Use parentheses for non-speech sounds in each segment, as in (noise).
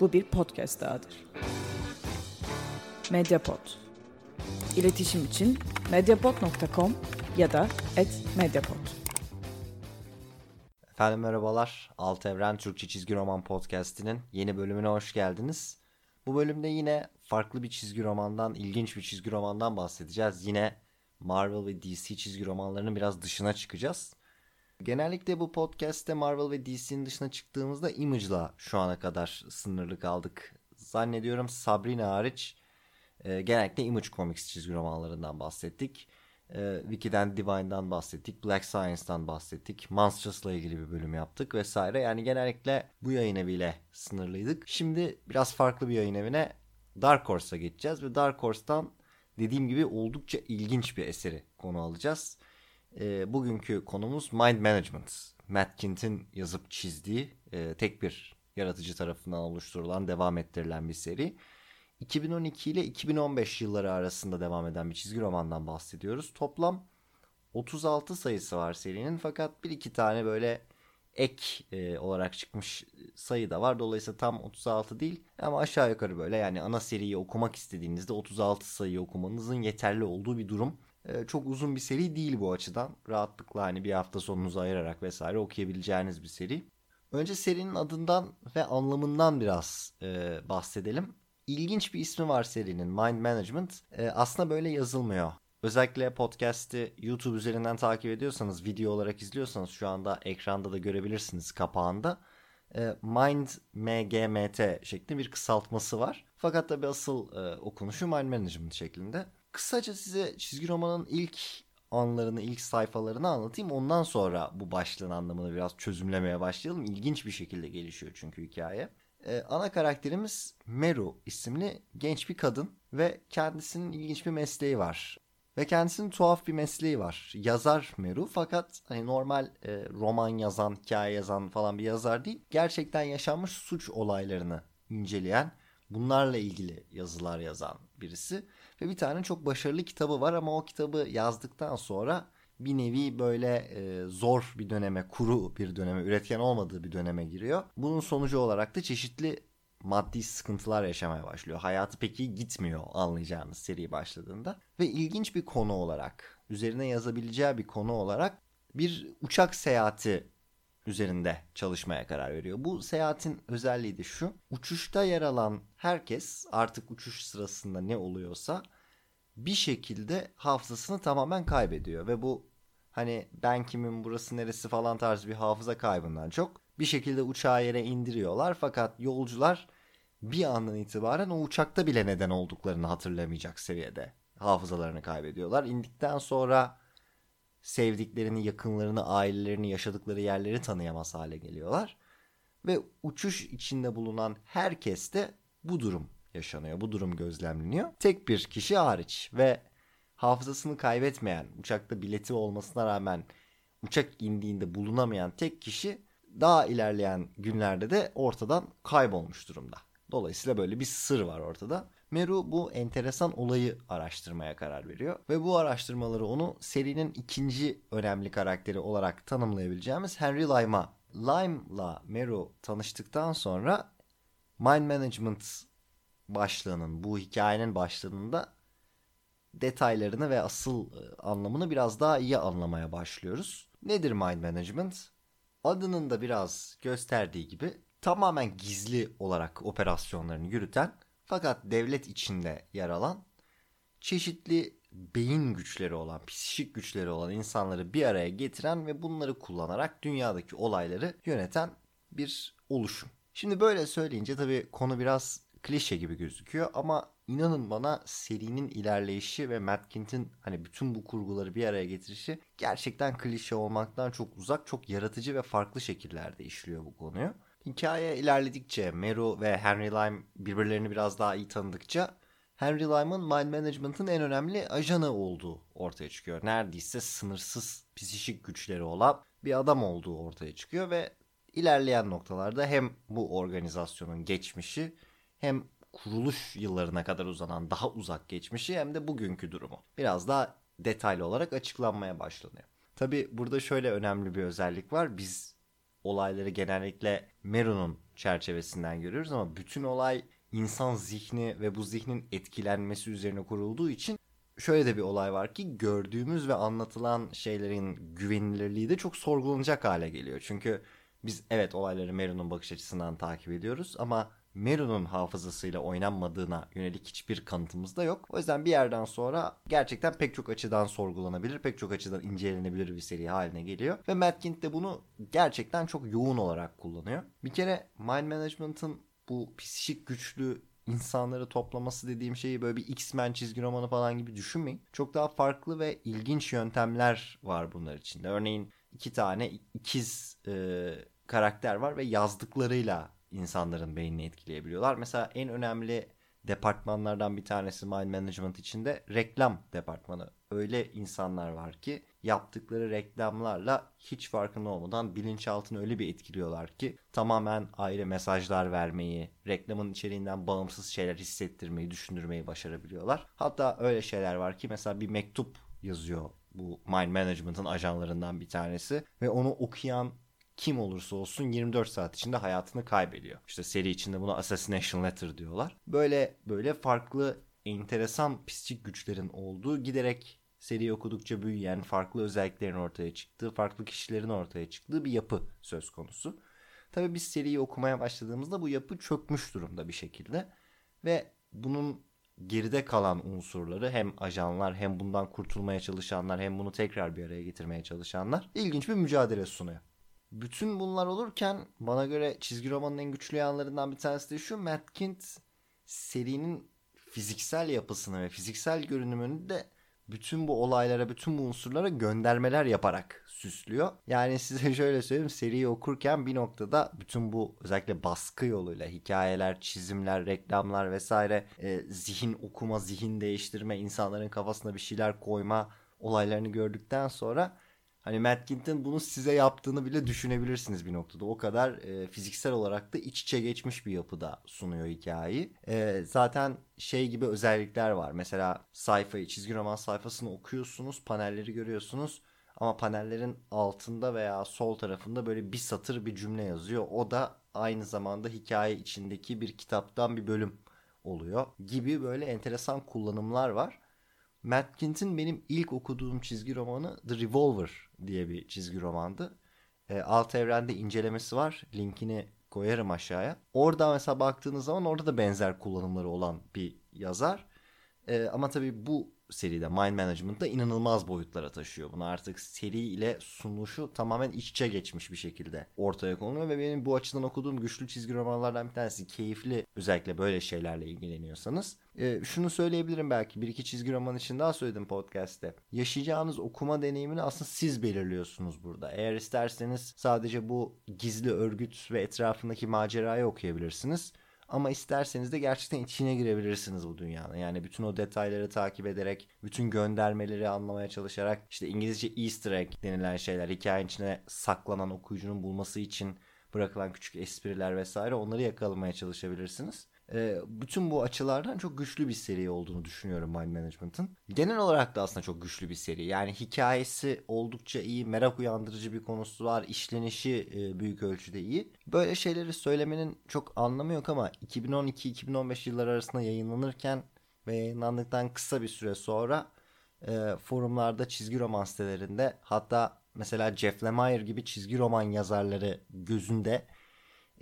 Bu bir podcast dahadır. Mediapod. İletişim için mediapod.com ya da @mediapod. Efendim merhabalar. Alt Evren Türkçe Çizgi Roman Podcast'inin yeni bölümüne hoş geldiniz. Bu bölümde yine farklı bir çizgi romandan, ilginç bir çizgi romandan bahsedeceğiz. Yine Marvel ve DC çizgi romanlarının biraz dışına çıkacağız. Genellikle bu podcast'te Marvel ve DC'nin dışına çıktığımızda Image'la şu ana kadar sınırlı kaldık. Zannediyorum Sabrina hariç e, genellikle Image Comics çizgi romanlarından bahsettik. E, Wiki'den Divine'dan bahsettik. Black Science'dan bahsettik. Monsters'la ilgili bir bölüm yaptık vesaire. Yani genellikle bu yayın eviyle sınırlıydık. Şimdi biraz farklı bir yayın evine Dark Horse'a geçeceğiz ve Dark Horse'tan dediğim gibi oldukça ilginç bir eseri konu alacağız. E, bugünkü konumuz Mind Management. Matt Kint'in yazıp çizdiği e, tek bir yaratıcı tarafından oluşturulan, devam ettirilen bir seri. 2012 ile 2015 yılları arasında devam eden bir çizgi romandan bahsediyoruz. Toplam 36 sayısı var serinin fakat bir iki tane böyle ek e, olarak çıkmış sayı da var. Dolayısıyla tam 36 değil ama aşağı yukarı böyle yani ana seriyi okumak istediğinizde 36 sayıyı okumanızın yeterli olduğu bir durum. E, çok uzun bir seri değil bu açıdan. Rahatlıkla hani bir hafta sonunuzu ayırarak vesaire okuyabileceğiniz bir seri. Önce serinin adından ve anlamından biraz e, bahsedelim. İlginç bir ismi var serinin Mind Management. E, aslında böyle yazılmıyor. Özellikle podcast'i YouTube üzerinden takip ediyorsanız, video olarak izliyorsanız şu anda ekranda da görebilirsiniz kapağında. E, Mind MGMT şeklinde bir kısaltması var. Fakat tabi asıl e, okunuşu Mind Management şeklinde. Kısaca size çizgi romanın ilk anlarını, ilk sayfalarını anlatayım. Ondan sonra bu başlığın anlamını biraz çözümlemeye başlayalım. İlginç bir şekilde gelişiyor çünkü hikaye. Ee, ana karakterimiz Meru isimli genç bir kadın ve kendisinin ilginç bir mesleği var. Ve kendisinin tuhaf bir mesleği var. Yazar Meru fakat hani normal e, roman yazan, hikaye yazan falan bir yazar değil. Gerçekten yaşanmış suç olaylarını inceleyen, bunlarla ilgili yazılar yazan birisi. Ve bir tane çok başarılı kitabı var ama o kitabı yazdıktan sonra bir nevi böyle e, zor bir döneme, kuru bir döneme, üretken olmadığı bir döneme giriyor. Bunun sonucu olarak da çeşitli maddi sıkıntılar yaşamaya başlıyor. Hayatı pek iyi gitmiyor anlayacağınız seri başladığında. Ve ilginç bir konu olarak, üzerine yazabileceği bir konu olarak bir uçak seyahati üzerinde çalışmaya karar veriyor. Bu seyahatin özelliği de şu. Uçuşta yer alan herkes artık uçuş sırasında ne oluyorsa bir şekilde hafızasını tamamen kaybediyor ve bu hani ben kimim burası neresi falan tarzı bir hafıza kaybından çok bir şekilde uçağı yere indiriyorlar fakat yolcular bir andan itibaren o uçakta bile neden olduklarını hatırlamayacak seviyede hafızalarını kaybediyorlar. İndikten sonra sevdiklerini, yakınlarını, ailelerini, yaşadıkları yerleri tanıyamaz hale geliyorlar. Ve uçuş içinde bulunan herkes de bu durum yaşanıyor. Bu durum gözlemleniyor. Tek bir kişi hariç ve hafızasını kaybetmeyen, uçakta bileti olmasına rağmen uçak indiğinde bulunamayan tek kişi daha ilerleyen günlerde de ortadan kaybolmuş durumda. Dolayısıyla böyle bir sır var ortada. Meru bu enteresan olayı araştırmaya karar veriyor ve bu araştırmaları onu serinin ikinci önemli karakteri olarak tanımlayabileceğimiz Henry Lime'a. Lime'la Meru tanıştıktan sonra Mind Management başlığının, bu hikayenin başlığında detaylarını ve asıl e, anlamını biraz daha iyi anlamaya başlıyoruz. Nedir mind management? Adının da biraz gösterdiği gibi tamamen gizli olarak operasyonlarını yürüten fakat devlet içinde yer alan çeşitli beyin güçleri olan, psikik güçleri olan insanları bir araya getiren ve bunları kullanarak dünyadaki olayları yöneten bir oluşum. Şimdi böyle söyleyince tabii konu biraz klişe gibi gözüküyor ama inanın bana serinin ilerleyişi ve Matt Kint'in hani bütün bu kurguları bir araya getirişi gerçekten klişe olmaktan çok uzak, çok yaratıcı ve farklı şekillerde işliyor bu konuyu. Hikaye ilerledikçe Meru ve Henry Lime birbirlerini biraz daha iyi tanıdıkça Henry Lime'ın Mind Management'ın en önemli ajanı olduğu ortaya çıkıyor. Neredeyse sınırsız psikik güçleri olan bir adam olduğu ortaya çıkıyor ve ilerleyen noktalarda hem bu organizasyonun geçmişi hem kuruluş yıllarına kadar uzanan daha uzak geçmişi hem de bugünkü durumu. Biraz daha detaylı olarak açıklanmaya başlanıyor. Tabi burada şöyle önemli bir özellik var. Biz olayları genellikle Meru'nun çerçevesinden görüyoruz ama bütün olay insan zihni ve bu zihnin etkilenmesi üzerine kurulduğu için şöyle de bir olay var ki gördüğümüz ve anlatılan şeylerin güvenilirliği de çok sorgulanacak hale geliyor. Çünkü biz evet olayları Meru'nun bakış açısından takip ediyoruz ama Meru'nun hafızasıyla oynanmadığına yönelik hiçbir kanıtımız da yok. O yüzden bir yerden sonra gerçekten pek çok açıdan sorgulanabilir, pek çok açıdan incelenebilir bir seri haline geliyor. Ve Matt Kindt de bunu gerçekten çok yoğun olarak kullanıyor. Bir kere Mind Management'ın bu psikik güçlü insanları toplaması dediğim şeyi böyle bir X-Men çizgi romanı falan gibi düşünmeyin. Çok daha farklı ve ilginç yöntemler var bunlar içinde. Örneğin iki tane ikiz e, karakter var ve yazdıklarıyla insanların beynini etkileyebiliyorlar. Mesela en önemli departmanlardan bir tanesi mind management içinde reklam departmanı. Öyle insanlar var ki yaptıkları reklamlarla hiç farkında olmadan bilinçaltını öyle bir etkiliyorlar ki tamamen ayrı mesajlar vermeyi, reklamın içeriğinden bağımsız şeyler hissettirmeyi, düşündürmeyi başarabiliyorlar. Hatta öyle şeyler var ki mesela bir mektup yazıyor bu mind management'ın ajanlarından bir tanesi ve onu okuyan kim olursa olsun 24 saat içinde hayatını kaybediyor. İşte seri içinde buna assassination letter diyorlar. Böyle böyle farklı enteresan psikik güçlerin olduğu giderek seri okudukça büyüyen, farklı özelliklerin ortaya çıktığı, farklı kişilerin ortaya çıktığı bir yapı söz konusu. Tabii biz seriyi okumaya başladığımızda bu yapı çökmüş durumda bir şekilde ve bunun geride kalan unsurları hem ajanlar hem bundan kurtulmaya çalışanlar hem bunu tekrar bir araya getirmeye çalışanlar ilginç bir mücadele sunuyor. Bütün bunlar olurken bana göre çizgi romanın en güçlü yanlarından bir tanesi de şu Matt Kindt serinin fiziksel yapısını ve fiziksel görünümünü de bütün bu olaylara, bütün bu unsurlara göndermeler yaparak süslüyor. Yani (laughs) size şöyle söyleyeyim seriyi okurken bir noktada bütün bu özellikle baskı yoluyla hikayeler, çizimler, reklamlar vesaire e, zihin okuma, zihin değiştirme, insanların kafasına bir şeyler koyma olaylarını gördükten sonra Hani Matt Kint'in bunu size yaptığını bile düşünebilirsiniz bir noktada. O kadar e, fiziksel olarak da iç içe geçmiş bir yapıda sunuyor hikayeyi. E, zaten şey gibi özellikler var. Mesela sayfayı, çizgi roman sayfasını okuyorsunuz, panelleri görüyorsunuz. Ama panellerin altında veya sol tarafında böyle bir satır bir cümle yazıyor. O da aynı zamanda hikaye içindeki bir kitaptan bir bölüm oluyor gibi böyle enteresan kullanımlar var. Matt Kint'in benim ilk okuduğum çizgi romanı The Revolver diye bir çizgi romandı. E, alt evrende incelemesi var. Linkini koyarım aşağıya. Orada mesela baktığınız zaman orada da benzer kullanımları olan bir yazar. E, ama tabii bu seride Mind Management'da inanılmaz boyutlara taşıyor. Bunu artık seri ile sunuşu tamamen iç içe geçmiş bir şekilde ortaya konuluyor ve benim bu açıdan okuduğum güçlü çizgi romanlardan bir tanesi keyifli özellikle böyle şeylerle ilgileniyorsanız. Ee, şunu söyleyebilirim belki bir iki çizgi roman için daha söyledim podcast'te. Yaşayacağınız okuma deneyimini aslında siz belirliyorsunuz burada. Eğer isterseniz sadece bu gizli örgüt ve etrafındaki macerayı okuyabilirsiniz. Ama isterseniz de gerçekten içine girebilirsiniz bu dünyanın. Yani bütün o detayları takip ederek, bütün göndermeleri anlamaya çalışarak işte İngilizce easter egg denilen şeyler, hikayenin içine saklanan okuyucunun bulması için bırakılan küçük espriler vesaire onları yakalamaya çalışabilirsiniz. E, bütün bu açılardan çok güçlü bir seri olduğunu düşünüyorum Mind Management'ın. Genel olarak da aslında çok güçlü bir seri. Yani hikayesi oldukça iyi, merak uyandırıcı bir konusu var, işlenişi e, büyük ölçüde iyi. Böyle şeyleri söylemenin çok anlamı yok ama 2012-2015 yılları arasında yayınlanırken ve yayınlandıktan kısa bir süre sonra e, forumlarda çizgi roman sitelerinde hatta mesela Jeff Lemire gibi çizgi roman yazarları gözünde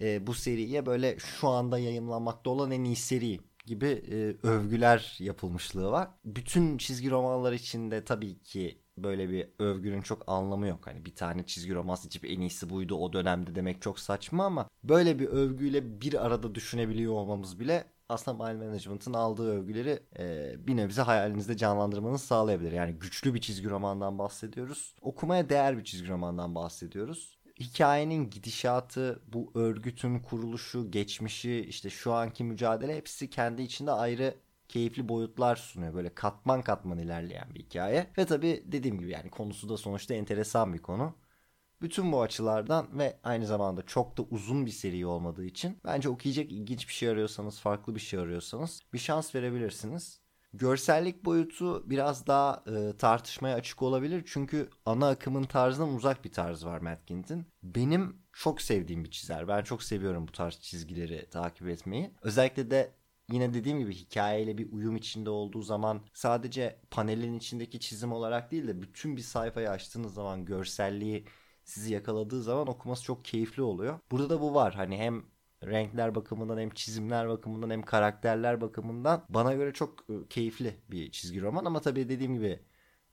e, bu seriye böyle şu anda yayınlanmakta olan en iyi seri gibi e, övgüler yapılmışlığı var. Bütün çizgi romanlar içinde tabii ki böyle bir övgünün çok anlamı yok. Hani bir tane çizgi roman seçip en iyisi buydu o dönemde demek çok saçma ama böyle bir övgüyle bir arada düşünebiliyor olmamız bile aslında Mind Management'ın aldığı övgüleri e, bir nebze hayalinizde canlandırmanızı sağlayabilir. Yani güçlü bir çizgi romandan bahsediyoruz. Okumaya değer bir çizgi romandan bahsediyoruz hikayenin gidişatı, bu örgütün kuruluşu, geçmişi, işte şu anki mücadele hepsi kendi içinde ayrı keyifli boyutlar sunuyor. Böyle katman katman ilerleyen bir hikaye. Ve tabii dediğim gibi yani konusu da sonuçta enteresan bir konu. Bütün bu açılardan ve aynı zamanda çok da uzun bir seri olmadığı için bence okuyacak ilginç bir şey arıyorsanız, farklı bir şey arıyorsanız bir şans verebilirsiniz. Görsellik boyutu biraz daha e, tartışmaya açık olabilir. Çünkü ana akımın tarzından uzak bir tarzı var Matt. Benim çok sevdiğim bir çizer. Ben çok seviyorum bu tarz çizgileri takip etmeyi. Özellikle de yine dediğim gibi hikayeyle bir uyum içinde olduğu zaman sadece panelin içindeki çizim olarak değil de bütün bir sayfayı açtığınız zaman görselliği sizi yakaladığı zaman okuması çok keyifli oluyor. Burada da bu var. Hani hem renkler bakımından hem çizimler bakımından hem karakterler bakımından bana göre çok e, keyifli bir çizgi roman ama tabii dediğim gibi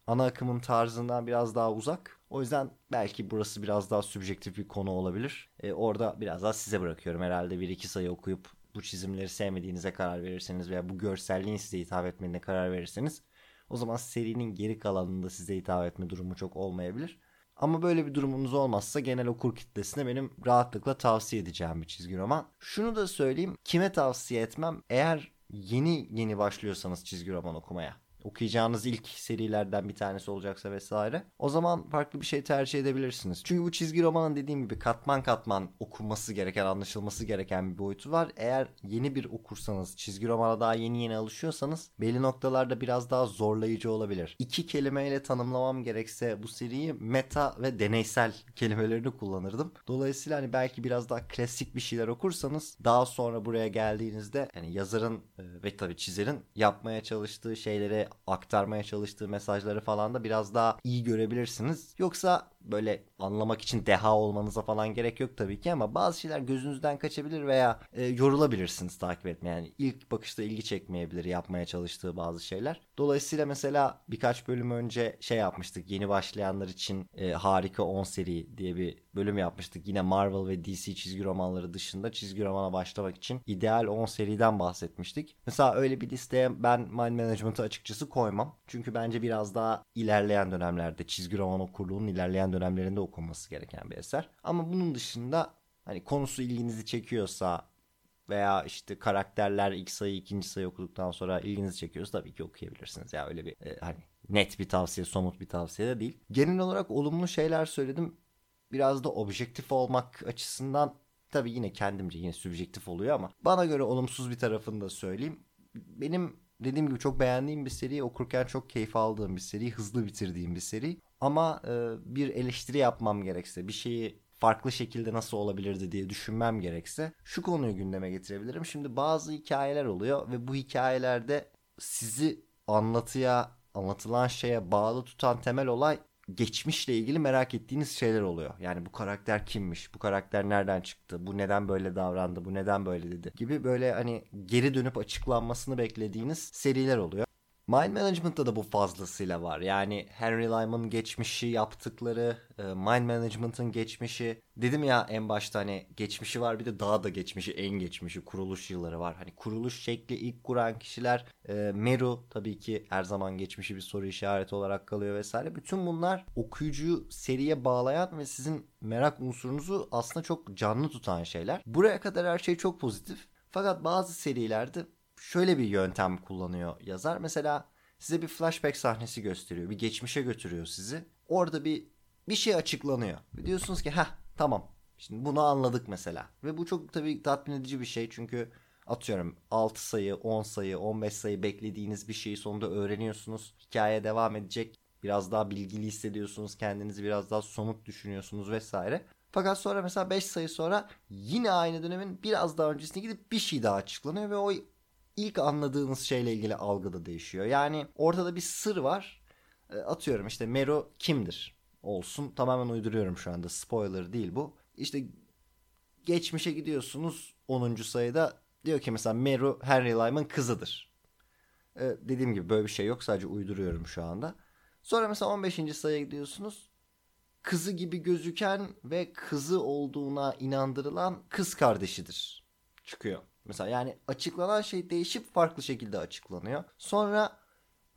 ana akımın tarzından biraz daha uzak. O yüzden belki burası biraz daha subjektif bir konu olabilir. E, orada biraz daha size bırakıyorum. Herhalde bir iki sayı okuyup bu çizimleri sevmediğinize karar verirseniz veya bu görselliğin size hitap etmediğine karar verirseniz o zaman serinin geri kalanında size hitap etme durumu çok olmayabilir. Ama böyle bir durumunuz olmazsa genel okur kitlesine benim rahatlıkla tavsiye edeceğim bir çizgi roman. Şunu da söyleyeyim. Kime tavsiye etmem? Eğer yeni yeni başlıyorsanız çizgi roman okumaya okuyacağınız ilk serilerden bir tanesi olacaksa vesaire. O zaman farklı bir şey tercih edebilirsiniz. Çünkü bu çizgi romanın dediğim gibi katman katman okunması gereken, anlaşılması gereken bir boyutu var. Eğer yeni bir okursanız, çizgi romana daha yeni yeni alışıyorsanız belli noktalarda biraz daha zorlayıcı olabilir. İki kelimeyle tanımlamam gerekse bu seriyi meta ve deneysel kelimelerini kullanırdım. Dolayısıyla hani belki biraz daha klasik bir şeyler okursanız daha sonra buraya geldiğinizde hani yazarın e, ve tabii çizerin yapmaya çalıştığı şeylere aktarmaya çalıştığı mesajları falan da biraz daha iyi görebilirsiniz. Yoksa böyle anlamak için deha olmanıza falan gerek yok tabii ki ama bazı şeyler gözünüzden kaçabilir veya e, yorulabilirsiniz takip etmeye. Yani ilk bakışta ilgi çekmeyebilir yapmaya çalıştığı bazı şeyler. Dolayısıyla mesela birkaç bölüm önce şey yapmıştık yeni başlayanlar için e, harika 10 seri diye bir bölüm yapmıştık. Yine Marvel ve DC çizgi romanları dışında çizgi romana başlamak için ideal 10 seriden bahsetmiştik. Mesela öyle bir listeye ben Mind Management'ı açıkçası koymam. Çünkü bence biraz daha ilerleyen dönemlerde çizgi roman okurluğunun ilerleyen dönemlerinde okunması gereken bir eser. Ama bunun dışında hani konusu ilginizi çekiyorsa veya işte karakterler ilk sayı ikinci sayı okuduktan sonra ilginizi çekiyorsa tabii ki okuyabilirsiniz. Ya öyle bir e, hani net bir tavsiye, somut bir tavsiye de değil. Genel olarak olumlu şeyler söyledim. Biraz da objektif olmak açısından tabii yine kendimce yine subjektif oluyor ama bana göre olumsuz bir tarafını da söyleyeyim. Benim dediğim gibi çok beğendiğim bir seri, okurken çok keyif aldığım bir seri, hızlı bitirdiğim bir seri. Ama e, bir eleştiri yapmam gerekse, bir şeyi farklı şekilde nasıl olabilirdi diye düşünmem gerekse şu konuyu gündeme getirebilirim. Şimdi bazı hikayeler oluyor ve bu hikayelerde sizi anlatıya, anlatılan şeye bağlı tutan temel olay geçmişle ilgili merak ettiğiniz şeyler oluyor. Yani bu karakter kimmiş? Bu karakter nereden çıktı? Bu neden böyle davrandı? Bu neden böyle dedi? Gibi böyle hani geri dönüp açıklanmasını beklediğiniz seriler oluyor. Mind Management'ta da bu fazlasıyla var. Yani Henry Lyman geçmişi yaptıkları, e, Mind Management'ın geçmişi. Dedim ya en başta hani geçmişi var bir de daha da geçmişi, en geçmişi, kuruluş yılları var. Hani kuruluş şekli ilk kuran kişiler e, Meru tabii ki her zaman geçmişi bir soru işareti olarak kalıyor vesaire. Bütün bunlar okuyucuyu seriye bağlayan ve sizin merak unsurunuzu aslında çok canlı tutan şeyler. Buraya kadar her şey çok pozitif. Fakat bazı serilerde şöyle bir yöntem kullanıyor yazar. Mesela size bir flashback sahnesi gösteriyor. Bir geçmişe götürüyor sizi. Orada bir bir şey açıklanıyor. Ve diyorsunuz ki ha tamam. Şimdi bunu anladık mesela. Ve bu çok tabii tatmin edici bir şey. Çünkü atıyorum 6 sayı, 10 sayı, 15 sayı beklediğiniz bir şeyi sonunda öğreniyorsunuz. Hikaye devam edecek. Biraz daha bilgili hissediyorsunuz. Kendinizi biraz daha somut düşünüyorsunuz vesaire. Fakat sonra mesela 5 sayı sonra yine aynı dönemin biraz daha öncesine gidip bir şey daha açıklanıyor ve o ilk anladığınız şeyle ilgili algı da değişiyor. Yani ortada bir sır var. E, atıyorum işte Mero kimdir? Olsun tamamen uyduruyorum şu anda. Spoiler değil bu. İşte geçmişe gidiyorsunuz 10. sayıda diyor ki mesela Meru Henry Lyman kızıdır. Ee, dediğim gibi böyle bir şey yok sadece uyduruyorum şu anda. Sonra mesela 15. sayıya gidiyorsunuz. Kızı gibi gözüken ve kızı olduğuna inandırılan kız kardeşidir. Çıkıyor. Mesela yani açıklanan şey değişip farklı şekilde açıklanıyor. Sonra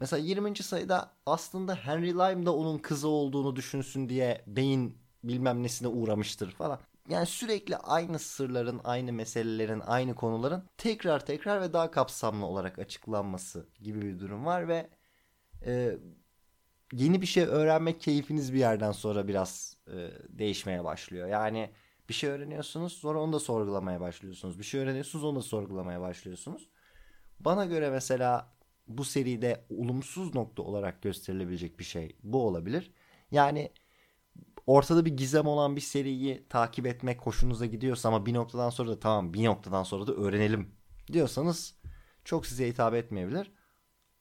mesela 20. sayıda aslında Henry Lime da onun kızı olduğunu düşünsün diye beyin bilmem nesine uğramıştır falan. Yani sürekli aynı sırların, aynı meselelerin, aynı konuların tekrar tekrar ve daha kapsamlı olarak açıklanması gibi bir durum var ve e, yeni bir şey öğrenmek keyfiniz bir yerden sonra biraz e, değişmeye başlıyor. Yani bir şey öğreniyorsunuz sonra onu da sorgulamaya başlıyorsunuz. Bir şey öğreniyorsunuz onu da sorgulamaya başlıyorsunuz. Bana göre mesela bu seride olumsuz nokta olarak gösterilebilecek bir şey bu olabilir. Yani ortada bir gizem olan bir seriyi takip etmek hoşunuza gidiyorsa ama bir noktadan sonra da tamam bir noktadan sonra da öğrenelim diyorsanız çok size hitap etmeyebilir.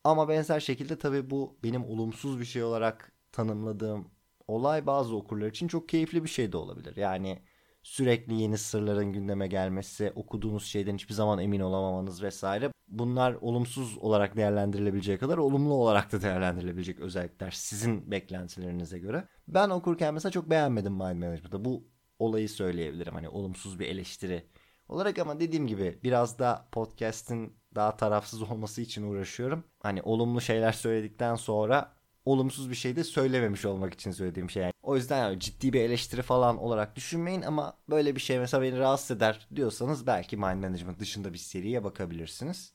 Ama benzer şekilde tabii bu benim olumsuz bir şey olarak tanımladığım olay bazı okurlar için çok keyifli bir şey de olabilir. Yani sürekli yeni sırların gündeme gelmesi, okuduğunuz şeyden hiçbir zaman emin olamamanız vesaire. Bunlar olumsuz olarak değerlendirilebilecek kadar olumlu olarak da değerlendirilebilecek özellikler sizin beklentilerinize göre. Ben okurken mesela çok beğenmedim Mind Management'ı. Bu olayı söyleyebilirim. Hani olumsuz bir eleştiri olarak ama dediğim gibi biraz da podcast'in daha tarafsız olması için uğraşıyorum. Hani olumlu şeyler söyledikten sonra olumsuz bir şey de söylememiş olmak için söylediğim şey. Yani. O yüzden yani ciddi bir eleştiri falan olarak düşünmeyin ama böyle bir şey mesela beni rahatsız eder diyorsanız belki Mind Management dışında bir seriye bakabilirsiniz.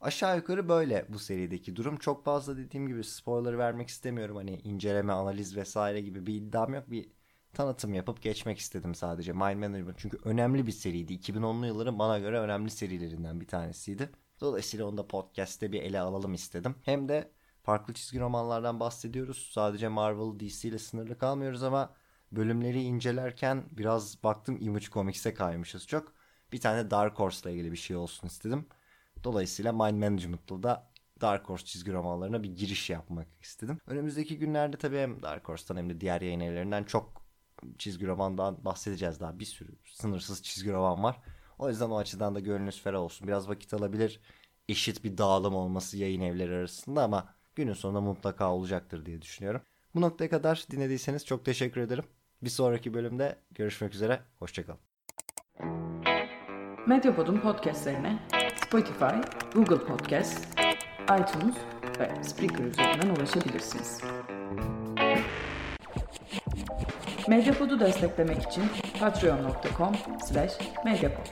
Aşağı yukarı böyle bu serideki durum. Çok fazla dediğim gibi spoiler vermek istemiyorum. Hani inceleme, analiz vesaire gibi bir iddiam yok. Bir tanıtım yapıp geçmek istedim sadece. Mind Management çünkü önemli bir seriydi. 2010'lu yılların bana göre önemli serilerinden bir tanesiydi. Dolayısıyla onu da podcast'te bir ele alalım istedim. Hem de farklı çizgi romanlardan bahsediyoruz. Sadece Marvel, DC ile sınırlı kalmıyoruz ama bölümleri incelerken biraz baktım Image Comics'e kaymışız çok. Bir tane Dark Horse ile ilgili bir şey olsun istedim. Dolayısıyla Mind Management'la da Dark Horse çizgi romanlarına bir giriş yapmak istedim. Önümüzdeki günlerde tabii hem Dark Horse'tan hem de diğer yayın evlerinden çok çizgi romandan bahsedeceğiz daha. Bir sürü sınırsız çizgi roman var. O yüzden o açıdan da gönlünüz ferah olsun. Biraz vakit alabilir. Eşit bir dağılım olması yayın evleri arasında ama günün sonunda mutlaka olacaktır diye düşünüyorum. Bu noktaya kadar dinlediyseniz çok teşekkür ederim. Bir sonraki bölümde görüşmek üzere. Hoşçakalın. Medyapod'un podcastlerine Spotify, Google Podcast, iTunes ve Spreaker üzerinden ulaşabilirsiniz. Medyapod'u desteklemek için patreon.com slash medyapod.